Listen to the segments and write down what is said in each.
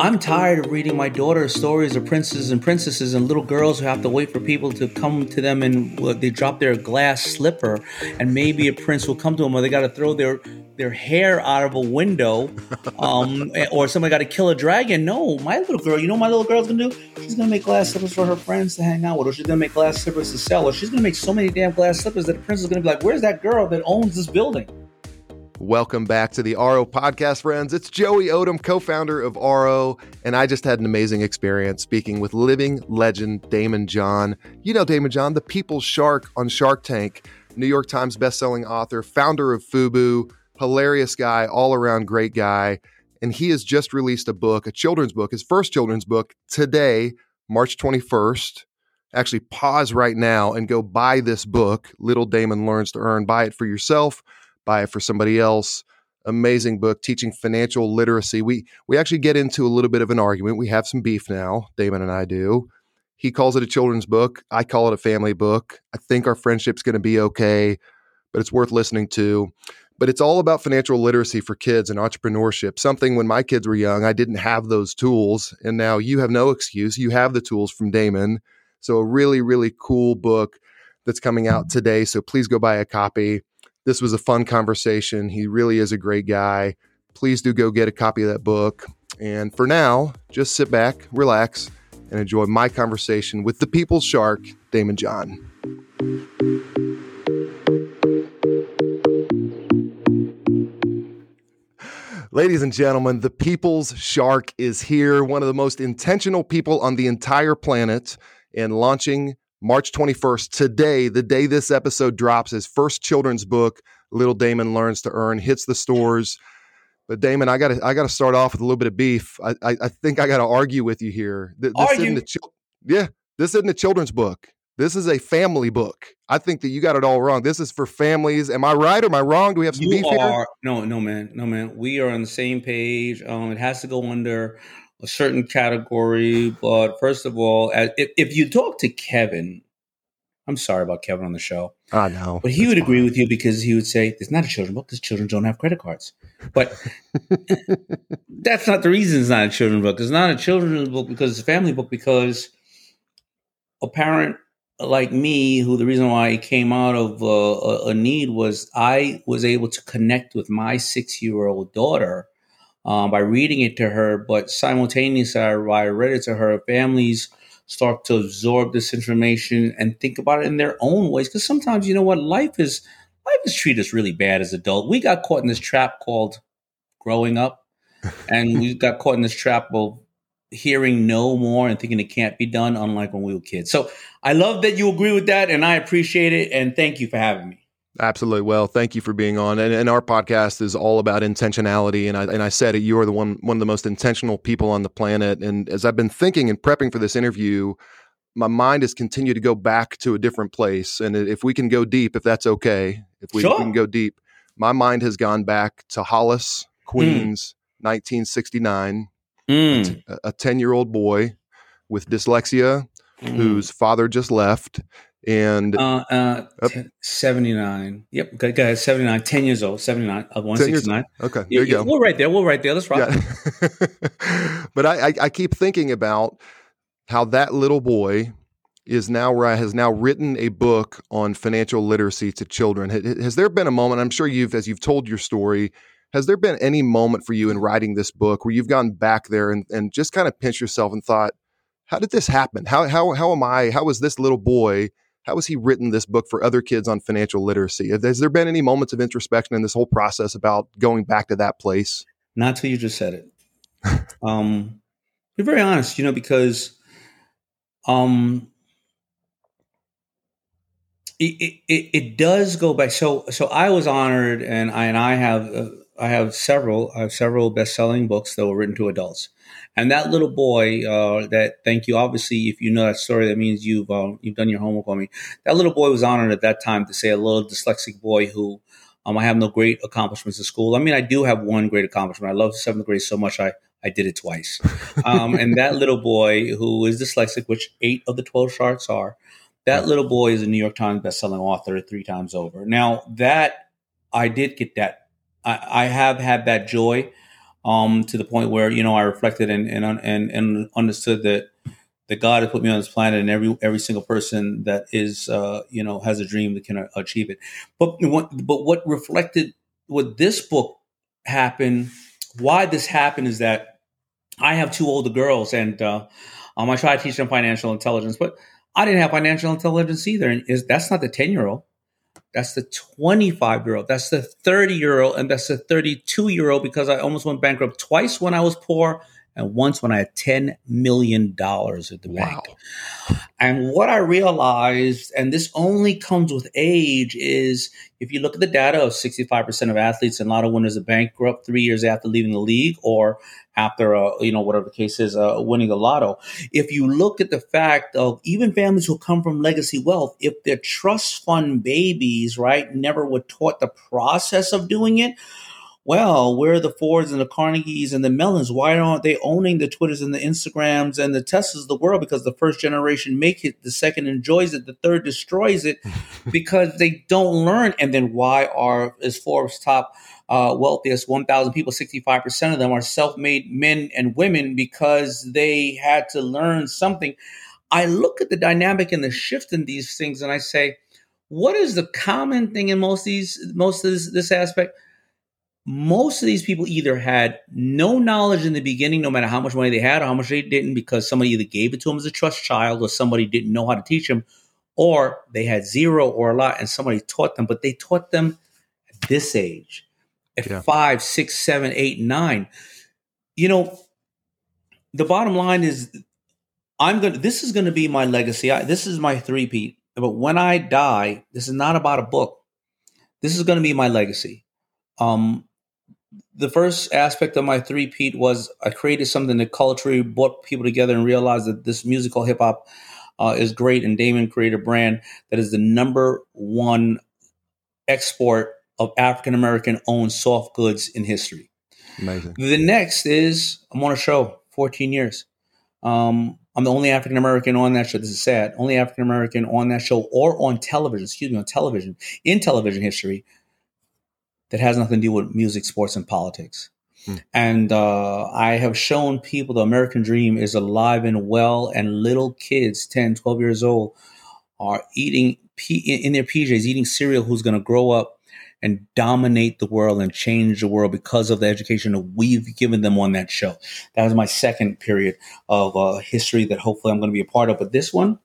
I'm tired of reading my daughter stories of princes and princesses and little girls who have to wait for people to come to them and they drop their glass slipper and maybe a prince will come to them or they got to throw their their hair out of a window um, or somebody got to kill a dragon. No, my little girl, you know what my little girl's gonna do? She's gonna make glass slippers for her friends to hang out with, or she's gonna make glass slippers to sell, or she's gonna make so many damn glass slippers that the prince is gonna be like, "Where's that girl that owns this building?" Welcome back to the Aro podcast, friends. It's Joey Odom, co founder of Aro, and I just had an amazing experience speaking with living legend Daymond John. You know Daymond John, the people's shark on Shark Tank, New York Times bestselling author, founder of FUBU, hilarious guy, all around great guy. And he has just released a book, a children's book, his first children's book today, March 21st. Actually, pause right now and go buy this book, Little Daymond Learns to Earn. Buy it for yourself buy it for somebody else. Amazing book teaching financial literacy. We we actually get into a little bit of an argument. We have some beef now, Daymond and I do. He calls it a children's book. I call it a family book. I think our friendship's going to be okay, but it's worth listening to. But it's all about financial literacy for kids and entrepreneurship. Something when my kids were young, I didn't have those tools. And now you have no excuse. You have the tools from Daymond. So, a really, really cool book that's coming out mm-hmm. today. So, please go buy a copy. This was a fun conversation. He really is a great guy. Please do go get a copy of that book. And for now, just sit back, relax, and enjoy my conversation with the People's Shark, Daymond John. Ladies and gentlemen, the People's Shark is here, one of the most intentional people on the entire planet, and launching March 21st, today, the day this episode drops, his first children's book, Little Daymond Learns to Earn, hits the stores. But Daymond, I got to I got to start off with a little bit of beef. I I, I think I got to argue with you here. This argue? Isn't a, yeah, this isn't a children's book. This is a family book. I think that you got it all wrong. This is for families. Am I right or am I wrong? Do we have some you beef are, here? No, no, man, no, man. We are on the same page. Um, it has to go under a certain category. But first of all, if, if you talk to Kevin, I'm sorry about Kevin on the show. I know. But he would agree with you because he would say, "It's not a children's book because children don't have credit cards." But that's not the reason it's not a children's book. It's not a children's book because it's a family book because a parent like me, who the reason why it came out of uh, a need was I was able to connect with my six year old daughter um, by reading it to her, but simultaneously, I read it to her. Families start to absorb this information and think about it in their own ways. Because sometimes, you know what, life is life is treated us really bad as adults. We got caught in this trap called growing up, and we got caught in this trap of hearing no more and thinking it can't be done, unlike when we were kids. So I love that you agree with that, and I appreciate it. And thank you for having me. Absolutely. Well, thank you for being on. And, and, our podcast is all about intentionality. And I, and I said it, you are the one, one of the most intentional people on the planet. And as I've been thinking and prepping for this interview, my mind has continued to go back to a different place. And if we can go deep, if that's okay, if we, sure. can go deep, my mind has gone back to Hollis, Queens, mm. 1969. Mm. A 10 year old boy with dyslexia mm. whose father just left and uh, uh, t- 79 yep okay, okay 79 10 years old. 79 of 169 okay there you, go. we're right there. We're right there. Let's rock. Yeah. but I, I, I keep thinking about how that little boy is now has now written a book on financial literacy to children. Has there been a moment i'm sure you've as you've told your story has there been any moment for you in writing this book where you've gone back there and, and just kind of pinched yourself and thought how did this happen? How, how, how am i how was this little boy how has he written this book for other kids on financial literacy? Has there been any moments of introspection in this whole process about going back to that place? Not till you just said it. um, be very honest, you know, because um, it, it, it does go back. So so I was honored, and I and I have uh, I have several I have several best selling books that were written to adults. And that little boy, uh, that thank you. Obviously, if you know that story, that means you've uh, you've done your homework on me. That little boy was honored at that time to say a little dyslexic boy who um, I have no great accomplishments in school. I mean, I do have one great accomplishment. I love seventh grade so much I I did it twice. Um, and that little boy who is dyslexic, which eight of the twelve sharks are, that little boy is a New York Times bestselling author three times over. Now that I did get that, I, have had that joy um, to the point where you know I reflected and and and, and understood that that God has put me on this planet, and every every single person that is uh, you know has a dream that can achieve it. But what but what reflected what this book happened, why this happened is that I have two older girls, and uh, um, I try to teach them financial intelligence, but I didn't have financial intelligence either. And is that's not the ten year old. That's the 25 year old. That's the 30 year old. And that's the 32 year old because I almost went bankrupt twice when I was poor and once when I had $10 million at the wow. bank. And what I realized, and this only comes with age, is if you look at the data of 65% of athletes and a lot of winners are bankrupt three years after leaving the league or after, uh, you know, whatever the case is, uh, winning the lotto. If you look at the fact of even families who come from legacy wealth, if they're trust fund babies, right, never were taught the process of doing it, well, where are the Fords and the Carnegies and the Mellons? Why aren't they owning the Twitters and the Instagrams and the Teslas of the world? Because the first generation make it, the second enjoys it, the third destroys it because they don't learn. And then why are is Forbes top uh, wealthiest 1,000 people? 65% of them are self-made men and women because they had to learn something. I look at the dynamic and the shift in these things, and I say, what is the common thing in most of these most of this, this aspect? Most of these people either had no knowledge in the beginning, no matter how much money they had or how much they didn't, because somebody either gave it to them as a trust child or somebody didn't know how to teach them, or they had zero or a lot and somebody taught them, but they taught them at this age, at yeah. five, six, seven, eight, nine. You know, the bottom line is I'm going to, this is going to be my legacy. I, this is my three Pete. But when I die, this is not about a book. This is going to be my legacy. Um, the first aspect of my three Pete was I created something that culturally brought people together and realized that this musical hip hop uh, is great. And Daymond created a brand that is the number one export of African American owned soft goods in history. Amazing. The next is I'm on a show, 14 years. Um, I'm the only African American on that show. This is sad. Only African American on that show or on television, excuse me, on television, in television history that has nothing to do with music, sports, and politics. Hmm. And uh, I have shown people the American dream is alive and well, and little kids, 10, 12 years old, are eating in their PJs, eating cereal, who's going to grow up and dominate the world and change the world because of the education that we've given them on that show. That was my second period of uh, history that hopefully I'm going to be a part of. But this one,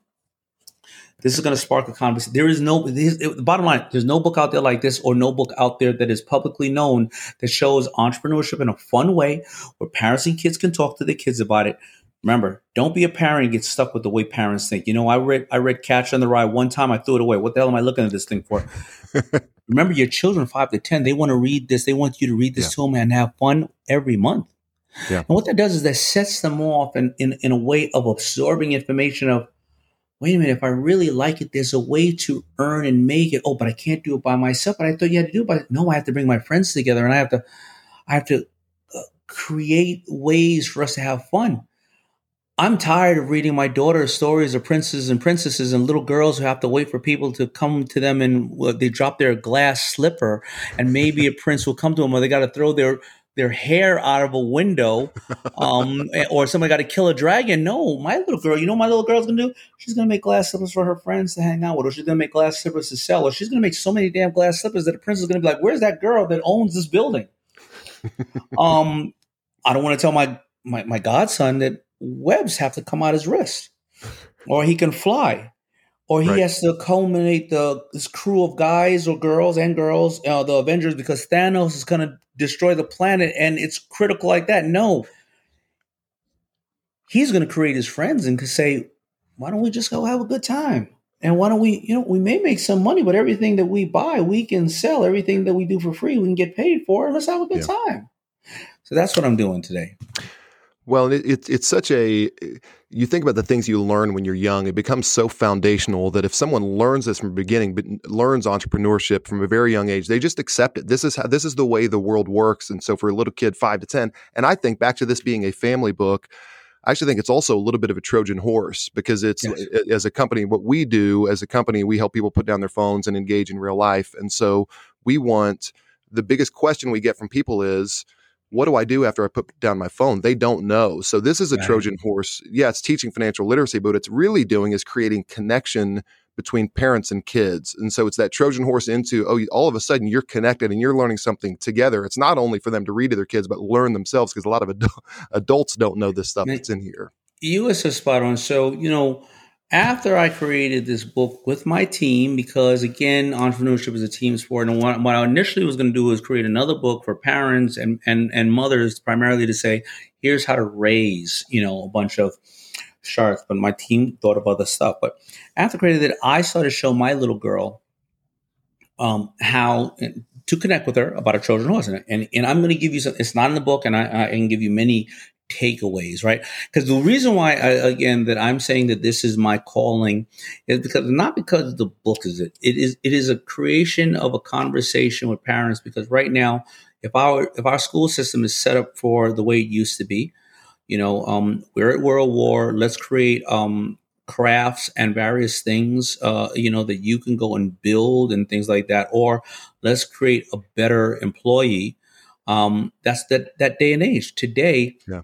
this is going to spark a conversation. There is no, this, the bottom line, there's no book out there like this or no book out there that is publicly known that shows entrepreneurship in a fun way where parents and kids can talk to their kids about it. Remember, don't be a parent and get stuck with the way parents think. You know, I read I read Catch on the Rye one time. I threw it away. What the hell am I looking at this thing for? Remember, your children five to ten, they want to read this. They want you to read this yeah. to them and have fun every month. Yeah. And what that does is that sets them off in, in, in a way of absorbing information of wait a minute, if I really like it, there's a way to earn and make it. Oh, but I can't do it by myself. But I thought you had to do it by no, I have to bring my friends together and I have to, I have to uh, create ways for us to have fun. I'm tired of reading my daughter's stories of princes and princesses and little girls who have to wait for people to come to them and they drop their glass slipper and maybe a prince will come to them or they got to throw their their hair out of a window, um, or somebody got to kill a dragon. No, my little girl, you know, my little girl's gonna do. She's gonna make glass slippers for her friends to hang out with, or she's gonna make glass slippers to sell, or she's gonna make so many damn glass slippers that the prince is gonna be like, "Where's that girl that owns this building?" um, I don't want to tell my, my my godson that webs have to come out his wrist, or he can fly or he right. has to culminate the this crew of guys or girls and girls, uh, the Avengers, because Thanos is going to destroy the planet, and it's critical like that. No, he's going to create his friends and say, "Why don't we just go have a good time?" And why don't we, you know, we may make some money, but everything that we buy, we can sell. Everything that we do for free, we can get paid for. Let's have a good yeah. time. So that's what I'm doing today. Well, it, it, it's such a, you think about the things you learn when you're young, it becomes so foundational that if someone learns this from the beginning, but learns entrepreneurship from a very young age, they just accept it. This is how, this is the way the world works. And so for a little kid, five to 10, and I think back to this being a family book, I actually think it's also a little bit of a Trojan horse because it's yes. as a company, what we do as a company, we help people put down their phones and engage in real life. And so we want the biggest question we get from people is, what do I do after I put down my phone? They don't know. So this is a right. Trojan horse. Yeah, it's teaching financial literacy, but what it's really doing is creating connection between parents and kids. And so it's that Trojan horse into, oh, all of a sudden you're connected and you're learning something together. It's not only for them to read to their kids, but learn themselves because a lot of ad- adults don't know this stuff that's in here. You are so spot on. So, you know, after I created this book with my team, because again, entrepreneurship is a team sport, and what, what I initially was going to do was create another book for parents and, and and mothers, primarily to say, here's how to raise, you know, a bunch of sharks. But my team thought of other stuff. But after creating it, I started to show my little girl um, how to connect with her about a Trojan horse, and and, and I'm going to give you some. It's not in the book, and I, I can give you many takeaways, right? Because the reason why, I, again, that I'm saying that this is my calling is because not because the book is it. It is it is a creation of a conversation with parents. Because right now, if our if our school system is set up for the way it used to be, you know, um, we're at World War. Let's create um, crafts and various things, uh, you know, that you can go and build and things like that. Or let's create a better employee. Um, that's that that day and age. Today, yeah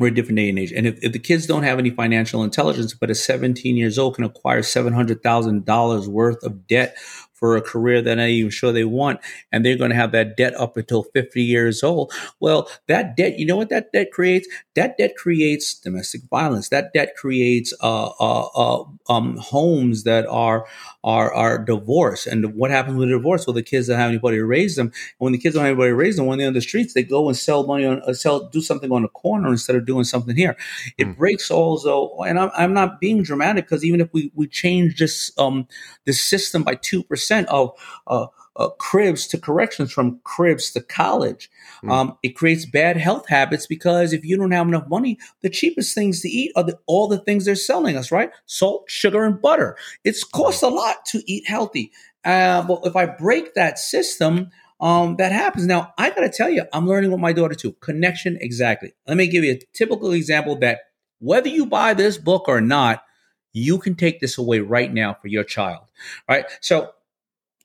we're a different day and age. And if, if the kids don't have any financial intelligence, but at 17 years old can acquire $700,000 worth of debt for a career that I'm not even sure they want, and they're going to have that debt up until 50 years old. Well, that debt, you know what that debt creates? That debt creates domestic violence. That debt creates uh, uh, uh, um, homes that are are are divorce. And what happens with a divorce? Well, the kids don't have anybody to raise them. And when the kids don't have anybody to raise them, when they're on the streets, they go and sell money on uh, sell do something on a corner instead of doing something here. It mm. breaks also, and I'm, I'm not being dramatic because even if we we change this um this system by two percent of uh, uh, cribs to corrections from cribs to college. Mm. Um, it creates bad health habits because if you don't have enough money, the cheapest things to eat are the, all the things they're selling us, right? Salt, sugar, and butter. It's costs a lot to eat healthy. Uh, but if I break that system, um, that happens. Now, I got to tell you, I'm learning with my daughter too. Connection, exactly. Let me give you a typical example that whether you buy this book or not, you can take this away right now for your child, right? So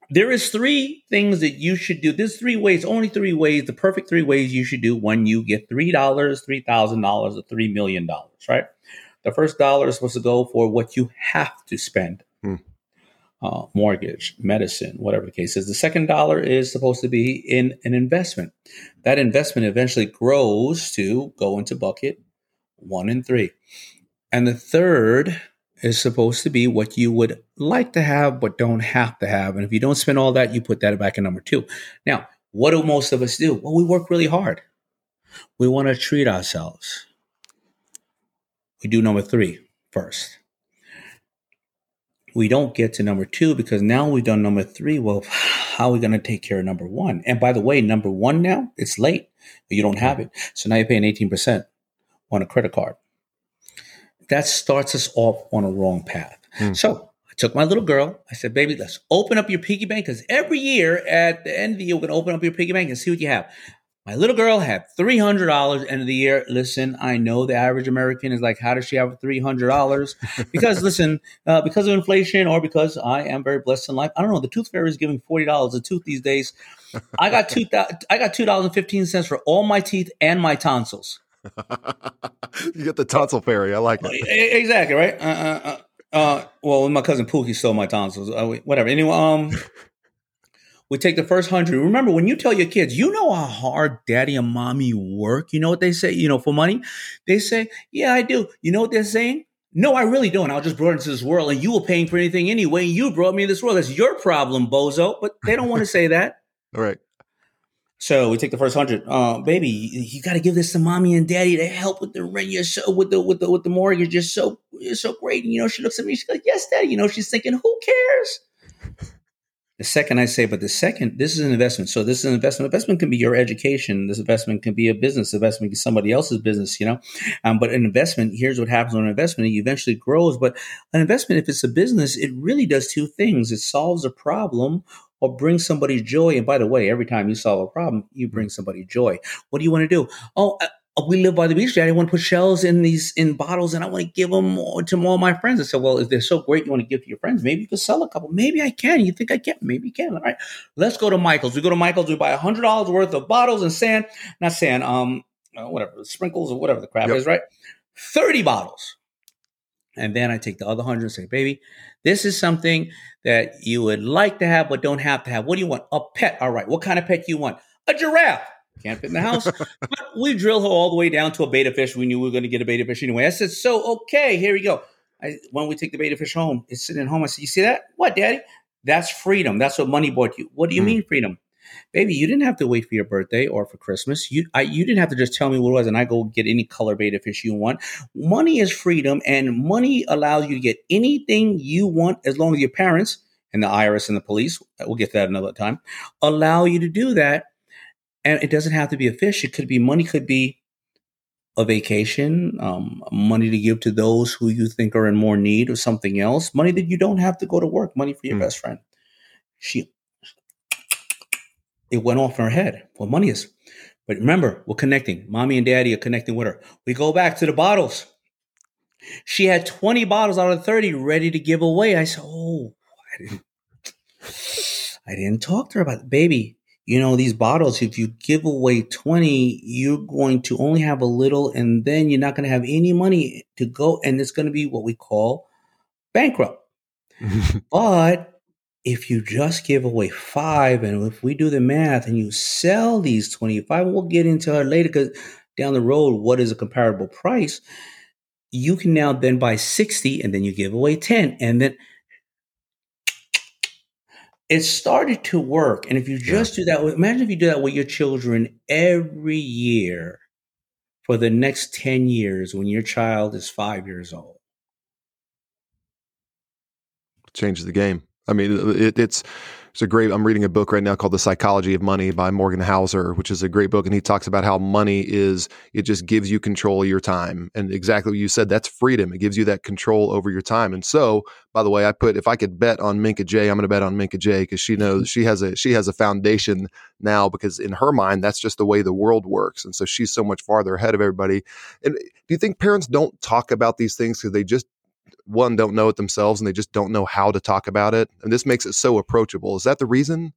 there is three things that you should do. There's three ways, only three ways, the perfect three ways you should do when you get three dollars, three thousand dollars, or three million dollars. Right. The first dollar is supposed to go for what you have to spend. Hmm. Uh, mortgage, medicine, whatever the case is. The second dollar is supposed to be in an investment. That investment eventually grows to go into bucket one and three. And the third is supposed to be what you would like to have but don't have to have. And if you don't spend all that, you put that back in number two. Now, what do most of us do? Well, we work really hard. We want to treat ourselves. We do number three first. We don't get to number two because now we've done number three. Well, how are we going to take care of number one? And by the way, number one now, it's late. You don't have it. So now you're paying 18% on a credit card that starts us off on a wrong path. Mm. So I took my little girl. I said, baby, let's open up your piggy bank because every year at the end of the year, we're going to open up your piggy bank and see what you have. My little girl had three hundred dollars end of the year. Listen, I know the average American is like, how does she have three hundred dollars? Because listen, uh, because of inflation or because I am very blessed in life. I don't know. The tooth fairy is giving forty dollars a tooth these days. I got two. I got two dollars and fifteen cents for all my teeth and my tonsils you get the tonsil fairy. I like it. Exactly right. Uh, uh, uh, uh well, my cousin Pookie stole my tonsils. Uh, whatever. Anyway, um, we take the first hundred. Remember, when you tell your kids, you know how hard daddy and mommy work. You know what they say. You know, for money, they say, "Yeah, I do." You know what they're saying? No, I really don't. I was just brought into this world, and you were paying for anything anyway. You brought me in this world. That's your problem, bozo. But they don't want to say that. All right. So we take the first hundred. Uh, baby, you, you got to give this to mommy and daddy to help with the rent. You're so with the with the with the mortgage. You're so you're so great. And, you know, she looks at me. She's like, "Yes, daddy." You know, she's thinking, "Who cares?" The second I say, but the second, this is an investment. So this is an investment. Investment can be your education. This investment can be a business. Investment can be somebody else's business, you know. Um, but an investment, here's what happens on an investment. It eventually grows. But an investment, if it's a business, it really does two things. It solves a problem or bring somebody joy. And by the way, every time you solve a problem, you bring somebody joy. What do you want to do? Oh, oh, we live by the beach, Daddy. I want to put shells in these in bottles, and I want to give them to all my friends. I said, well, if they're so great, you want to give to your friends. Maybe you could sell a couple. Maybe I can. You think I can? Maybe you can. All right, let's go to Michael's. We go to Michael's. We buy a hundred dollars worth of bottles and sand, not sand, um, uh, whatever, sprinkles or whatever the crap yep. is, right? Thirty bottles. And then I take the other hundred and say, baby, this is something that you would like to have, but don't have to have. What do you want? A pet. All right. What kind of pet do you want? A giraffe. Can't fit in the house. but we drill her all the way down to a betta fish. We knew we were going to get a betta fish anyway. I said, so okay, here we go. I, when we take the betta fish home, it's sitting at home. I said, you see that? What, daddy? That's freedom. That's what money bought you. What do you mm. mean freedom? Baby, you didn't have to wait for your birthday or for Christmas. You I, you didn't have to just tell me what it was and I go get any color betta fish you want. Money is freedom and money allows you to get anything you want as long as your parents and the IRS and the police, we'll get to that another time, allow you to do that and it doesn't have to be a fish. It could be money, could be a vacation, um, money to give to those who you think are in more need or something else, money that you don't have to go to work, money for your mm. best friend. She, it went off in her head. What money is. But remember, we're connecting. Mommy and daddy are connecting with her. We go back to the bottles. She had 20 bottles out of 30 ready to give away. I said, Oh, I didn't, I didn't talk to her about the baby you know, these bottles, if you give away 20, you're going to only have a little and then you're not going to have any money to go. And it's going to be what we call bankrupt. but if you just give away five, and if we do the math and you sell these 25, we'll get into it later because down the road, what is a comparable price? You can now then buy 60 and then you give away 10. And then it started to work. And if you just yeah. do that, imagine if you do that with your children every year for the next 10 years when your child is five years old. Changes the game. I mean, it, it's it's a great. I'm reading a book right now called The Psychology of Money by Morgan Housel, which is a great book, and he talks about how money is. It just gives you control of your time, and exactly what you said. That's freedom. It gives you that control over your time. And so, by the way, I put if I could bet on Minka J, I'm going to bet on Minka J because she knows she has a she has a foundation now because in her mind that's just the way the world works, and so she's so much farther ahead of everybody. And do you think parents don't talk about these things because they just one don't know it themselves and they just don't know how to talk about it and this makes it so approachable is that the reason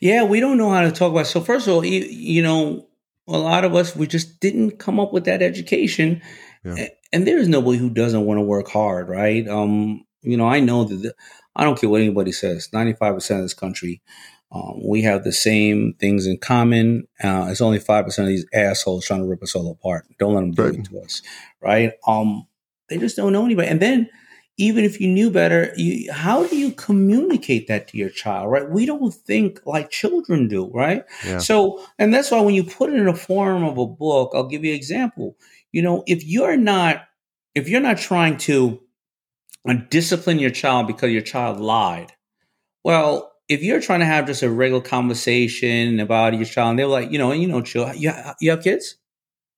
yeah we don't know how to talk about it. so first of all you, you know a lot of us we just didn't come up with that education yeah. and there is nobody who doesn't want to work hard right um you know i know that the, i don't care what anybody says 95% of this country um, we have the same things in common. Uh, it's only five percent of these assholes trying to rip us all apart. Don't let them do right. it to us, right? Um, they just don't know anybody. And then even if you knew better, you, how do you communicate that to your child, right? We don't think like children do, right? Yeah. So, and that's why when you put it in a form of a book, I'll give you an example. You know, if you're not, if you're not trying to discipline your child because your child lied, well, if you're trying to have just a regular conversation about your child, and they're like, you know, you know, chill. You, you have kids?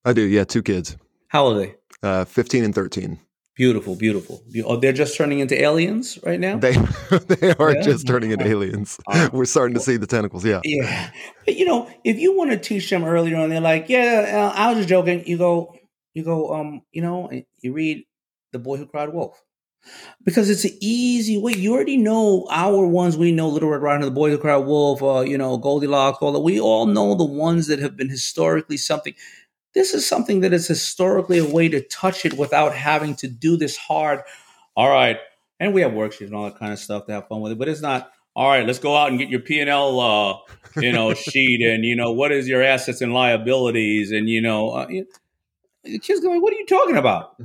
I do. Yeah, two kids. How old are they? Uh, 15 and 13. Beautiful, beautiful. Oh, they're just turning into aliens right now. They they are yeah. just turning into aliens. Uh, We're starting to see the tentacles. Yeah, yeah. But, you know, if you want to teach them earlier on, they're like, "Yeah, uh, I was just joking." You go, you go. Um, you know, you read "The Boy Who Cried Wolf" because it's an easy way. You already know our ones. We know Little Red Riding, The Boy Who Cried Wolf. Uh, you know, Goldilocks. All that. We all know the ones that have been historically something this is something that is historically a way to touch it without having to do this hard. All right, and we have worksheets and all that kind of stuff to have fun with it, but it's not. All right, let's go out and get your P and L, uh, you know, sheet, and you know what is your assets and liabilities, and you know, uh, the kid's going, "What are you talking about?"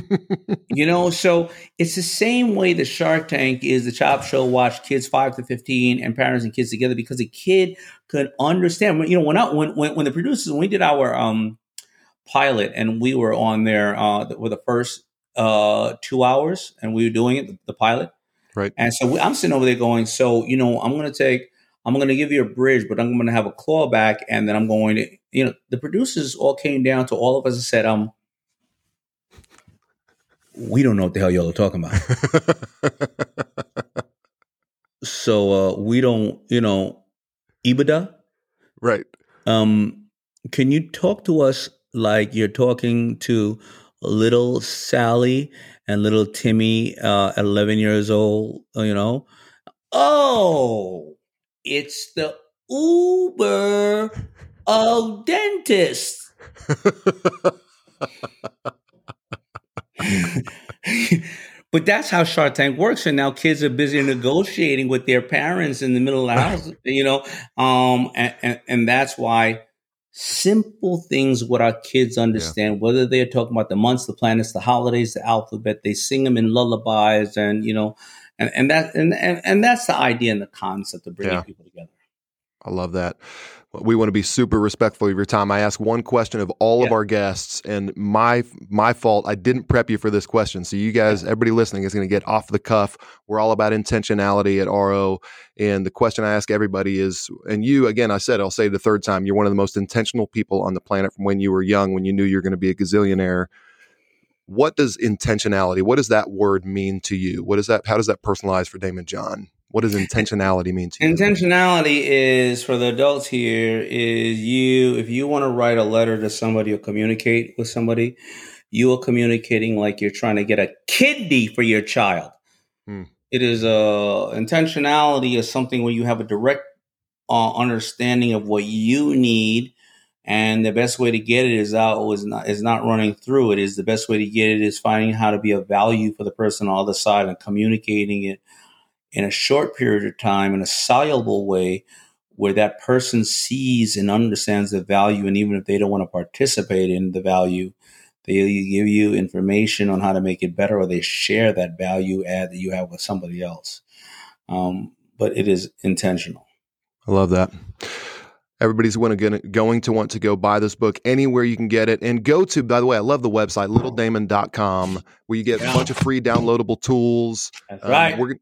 you know, so it's the same way the Shark Tank is the Chop Show. Watch kids five to fifteen and parents and kids together because a kid could understand. You know, when I, when when, when the producers when we did our um pilot, and we were on there uh, with the first uh, two hours, and we were doing it, the, the pilot. Right. And so we, I'm sitting over there going, so you know, I'm going to take, I'm going to give you a bridge, but I'm going to have a clawback, and then I'm going to, you know, the producers all came down to all of us and said, um, we don't know what the hell y'all are talking about. so uh, we don't, you know, EBITDA. Right. Um, can you talk to us like you're talking to little Sally and little Timmy, uh, 11 years old, you know. Oh, it's the Uber of dentists. but that's how Shark Tank works. And now kids are busy negotiating with their parents in the middle of the house, you know. Um, and, and, and that's why simple things what our kids understand, yeah. whether they're talking about the months, the planets, the holidays, the alphabet, they sing them in lullabies and, you know, and, and that, and, and, and that's the idea and the concept of bringing yeah. people together. I love that we want to be super respectful of your time. I ask one question of all yeah. of our guests, and my my fault. I didn't prep you for this question, so you guys, everybody listening, is going to get off the cuff. We're all about intentionality at Aro, and the question I ask everybody is, and you again, I said I'll say the third time, you're one of the most intentional people on the planet from when you were young, when you knew you're going to be a gazillionaire. What does intentionality? What does that word mean to you? What is that? How does that personalize for Daymond John? What does intentionality mean to you? Intentionality is for the adults here is you if you want to write a letter to somebody or communicate with somebody, you are communicating like you're trying to get a kidney for your child. Hmm. It is a uh, intentionality is something where you have a direct uh, understanding of what you need and the best way to get it is out is not is not running through it. Is the best way to get it is finding how to be of value for the person on the other side and communicating it in a short period of time in a soluble way where that person sees and understands the value. And even if they don't want to participate in the value they give you information on how to make it better or they share that value add that you have with somebody else. Um, but it is intentional. I love that everybody's going to want to go buy this book anywhere you can get it and go to by the way i love the website littledaymond.com where you get yeah. a bunch of free downloadable tools That's right. Um, we're,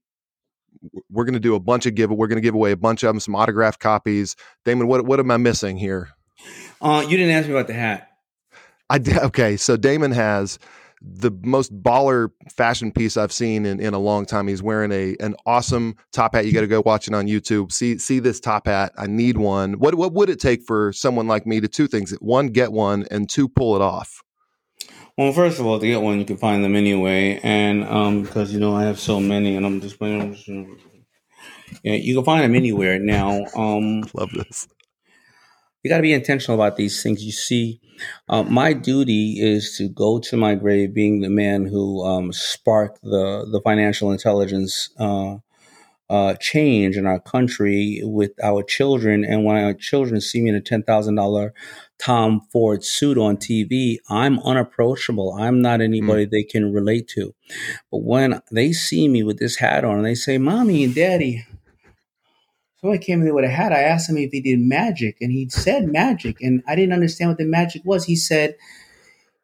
we're going to do a bunch of give. We're going to give away a bunch of them, some autographed copies. Daymond, what what am I missing here? Uh, you didn't ask me about the hat. I did. Okay, so Daymond has the most baller fashion piece I've seen in, in a long time. He's wearing a an awesome top hat. You got to go watch it on YouTube. See see this top hat. I need one. What what would it take for someone like me to two things? One, get one, and two, pull it off. Well, first of all, to get one, you can find them anyway, and um, because you know I have so many, and I'm just playing. Yeah, you can find them anywhere now. Um, Love this. You got to be intentional about these things. You see, uh, my duty is to go to my grave, being the man who um, sparked the the financial intelligence uh, uh, change in our country with our children. And when our children see me in a ten thousand dollar Tom Ford suit on TV, I'm unapproachable. I'm not anybody mm. they can relate to. But when they see me with this hat on and they say, Mommy and Daddy, somebody came in there with a hat. I asked him if he did magic, and he said magic. And I didn't understand what the magic was. He said,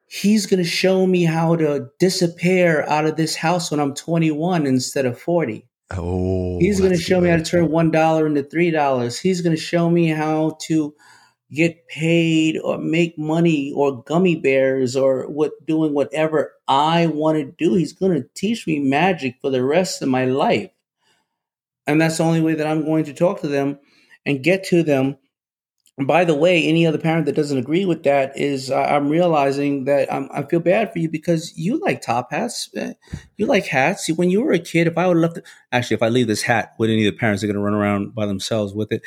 He's going to show me how to disappear out of this house when I'm 21 instead of 40. Oh, he's going to show me how to turn $1 into $3. He's going to show me how to get paid or make money or gummy bears or what doing whatever I want to do. He's going to teach me magic for the rest of my life. And that's the only way that I'm going to talk to them and get to them by the way, any other parent that doesn't agree with that is uh, I'm realizing that I'm, i feel bad for you because you like top hats, eh, you like hats. When you were a kid, if I would have left, actually, if I leave this hat with any of the parents, are going to run around by themselves with it.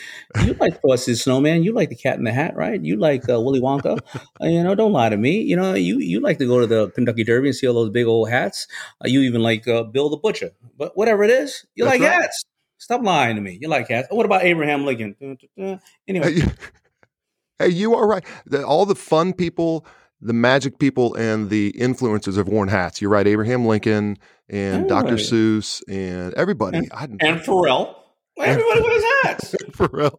You like Frosty Snowman, you like the Cat in the Hat, right? You like uh, Willy Wonka. Uh, you know, don't lie to me. You know, you you like to go to the Kentucky Derby and see all those big old hats. Uh, you even like uh, Bill the Butcher, but whatever it is, you That's like right. hats. Stop lying to me. You like hats. what about Abraham Lincoln? Anyway. Hey, you are right. The, all the fun people, the magic people, and the influencers have worn hats. You're right. Abraham Lincoln and Dr. Seuss and everybody. And, and Pharrell. Everybody wears hats. Pharrell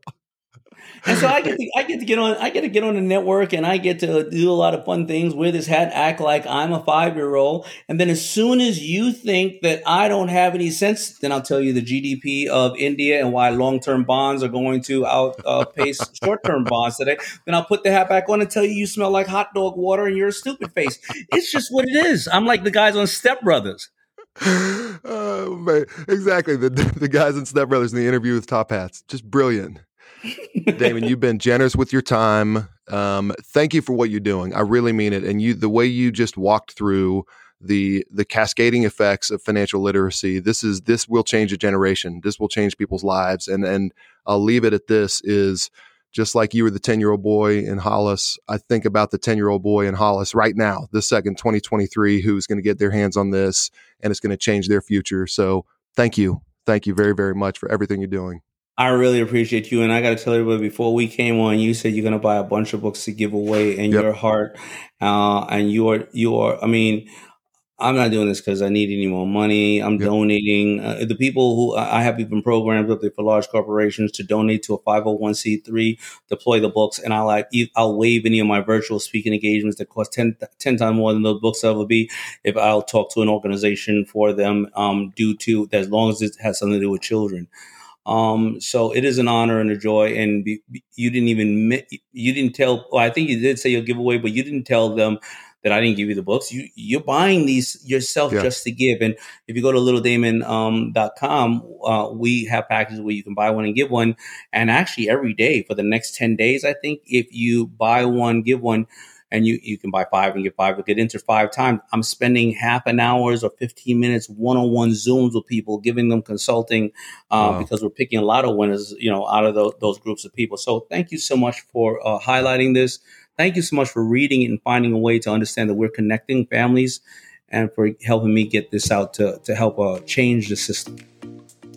and so I get to, I get to get on I get to get on the network and I get to do a lot of fun things, with this hat, act like I'm a five year old, and then as soon as you think that I don't have any sense, then I'll tell you the GDP of India and why long term bonds are going to outpace short term bonds today. Then I'll put the hat back on and tell you you smell like hot dog water and you're a stupid face. It's just what it is. I'm like the guys on Step Brothers. Oh man, exactly. The the guys in Step Brothers in the interview with top hats, just brilliant. Daymond, you've been generous with your time. Um, thank you for what you're doing. I really mean it. And you, the way you just walked through the the cascading effects of financial literacy. This is this will change a generation. This will change people's lives. And and I'll leave it at this: is just like you were the 10 year old boy in Hollis. I think about the 10 year old boy in Hollis right now, this second 2023, who's going to get their hands on this and it's going to change their future. So thank you. Thank you very, very much for everything you're doing. I really appreciate you. And I got to tell everybody before we came on, you said you're going to buy a bunch of books to give away in yep. your heart. Uh, and you are, you are, I mean, I'm not doing this because I need any more money. I'm yep. donating. Uh, the people who I have even programs up there for large corporations to donate to a 501c3, deploy the books, and I'll like, I'll waive any of my virtual speaking engagements that cost 10, 10 times more than those books ever be if I'll talk to an organization for them um, due to as long as it has something to do with children. Um, so it is an honor and a joy. And be, you didn't even you didn't tell. Well, I think you did say you'll give away, but you didn't tell them that I didn't give you the books. You you're buying these yourself yeah. just to give. And if you go to littledaymond.com, um, uh, we have packages where you can buy one and give one. And actually, every day for the next ten days, I think if you buy one, give one. And you, you can buy five and get five, but get enter five times. I'm spending half an hours or 15 minutes one-on-one Zooms with people, giving them consulting uh, wow. because we're picking a lot of winners, you know, out of those, those groups of people. So thank you so much for uh, highlighting this. Thank you so much for reading it and finding a way to understand that we're connecting families and for helping me get this out to, to help uh, change the system.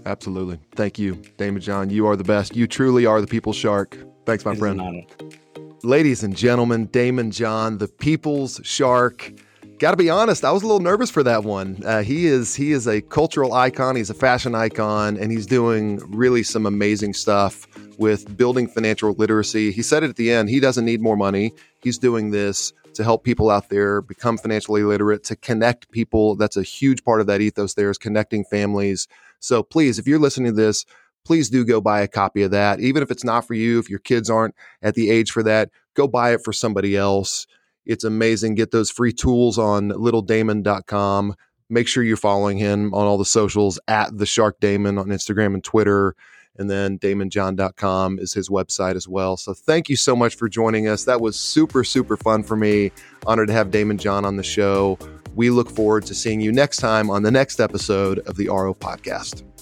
Absolutely. Thank you, Daymond John. You are the best. You truly are the people's shark. Thanks, my it friend. Ladies and gentlemen, Daymond John, the people's shark. Got to be honest, I was a little nervous for that one. Uh, he is he is a cultural icon. He's a fashion icon, and he's doing really some amazing stuff with building financial literacy. He said it at the end. He doesn't need more money. He's doing this to help people out there become financially literate, to connect people. That's a huge part of that ethos. There is connecting families. So please, if you're listening to this, please do go buy a copy of that. Even if it's not for you, if your kids aren't at the age for that, go buy it for somebody else. It's amazing. Get those free tools on littledaymond.com. Make sure you're following him on all the socials at the Shark Daymond on Instagram and Twitter. And then daymondjohn.com is his website as well. So thank you so much for joining us. That was super, super fun for me. Honored to have Daymond John on the show. We look forward to seeing you next time on the next episode of the Aro Podcast.